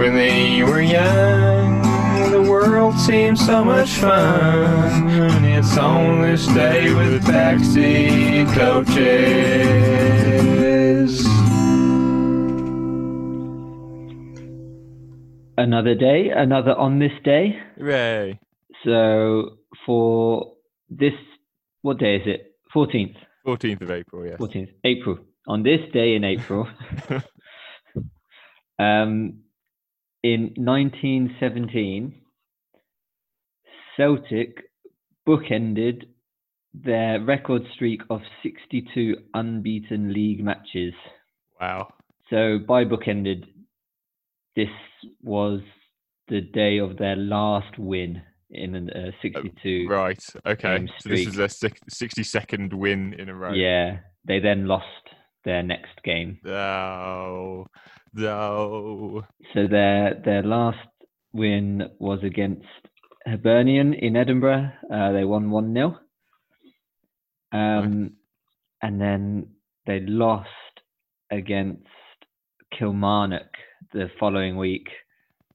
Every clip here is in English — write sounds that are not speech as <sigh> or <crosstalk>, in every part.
When they were young, the world seemed so much fun. It's on this day with backseat coaches. Another day, another on this day. Hooray! So for this, what day is it? 14th. 14th of April, yes. 14th April. On this day in April, <laughs> um, in 1917, Celtic bookended their record streak of 62 unbeaten league matches. Wow. So by bookended, this was the day of their last win in a uh, 62. Right. Okay. So this is their 62nd win in a row. Yeah, they then lost their next game. No. No. So their their last win was against Hibernian in Edinburgh. Uh, they won one 0 um, and then they lost against Kilmarnock the following week,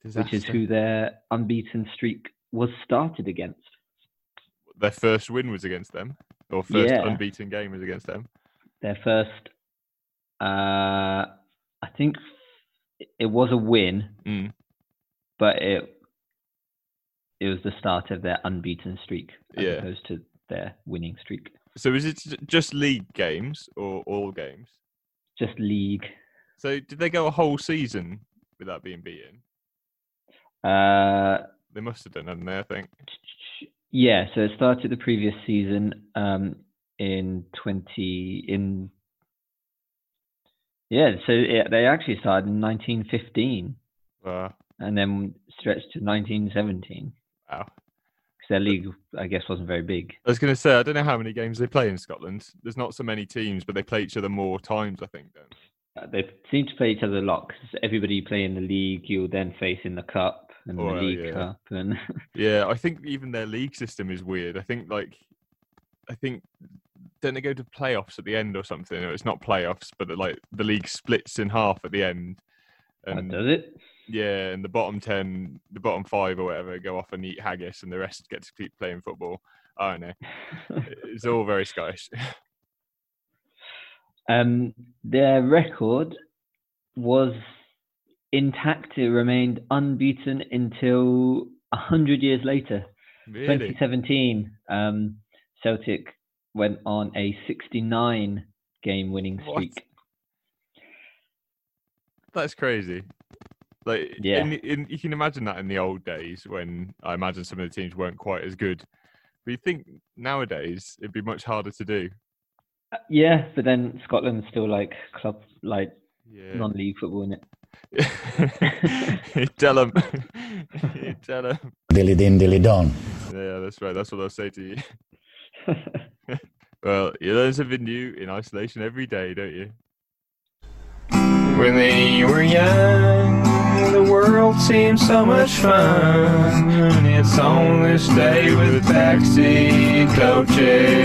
which is Disaster. who their unbeaten streak was started against. Their first win was against them, or first Yeah. unbeaten game was against them. Their first, uh, I think it was a win, Mm. but it it was the start of their unbeaten streak as Yeah. opposed to their winning streak. So is it just league games or all games? Just league. So did they go a whole season without being beaten? Uh, They must have done, hadn't they? I think. yeah, so it started the previous season um, in twenty in. Yeah, so it, they actually started in 1915 Uh, and then stretched to 1917 wow. because their league, I guess, wasn't very big. I was going to say I don't know how many games they play in Scotland. There's not so many teams, but they play each other more times. I think. Then. Uh, They seem to play each other a lot because everybody you play in the league, you'll then face in the cup and Oh, the league yeah. cup, and <laughs> Yeah, I think even their league system is weird. I think like, I think don't they go to playoffs at the end or something? Or it's not playoffs, but like the league splits in half at the end. And does it? yeah, and the bottom ten, the bottom five or whatever, go off and eat haggis, and the rest get to keep playing football. I don't know. <laughs> It's all very Scottish. <laughs> um, their record was intact. It remained unbeaten until a hundred years later. really? 2017, um, Celtic went on a 69 game winning What? streak. That's crazy. Like, Yeah. in, in, you can imagine that in the old days when I imagine some of the teams weren't quite as good. But you think nowadays it'd be much harder to do. Uh, Yeah, but then Scotland's still like club, like Yeah. non-league football in it. you <laughs> tell them. you <laughs> tell them. Dilly din dilly don. Yeah, that's right. That's what I'll say to you. <laughs> Well, you learn something new in isolation every day, don't you? When they were young, the world seemed so much fun. It's on this day with backseat coaches.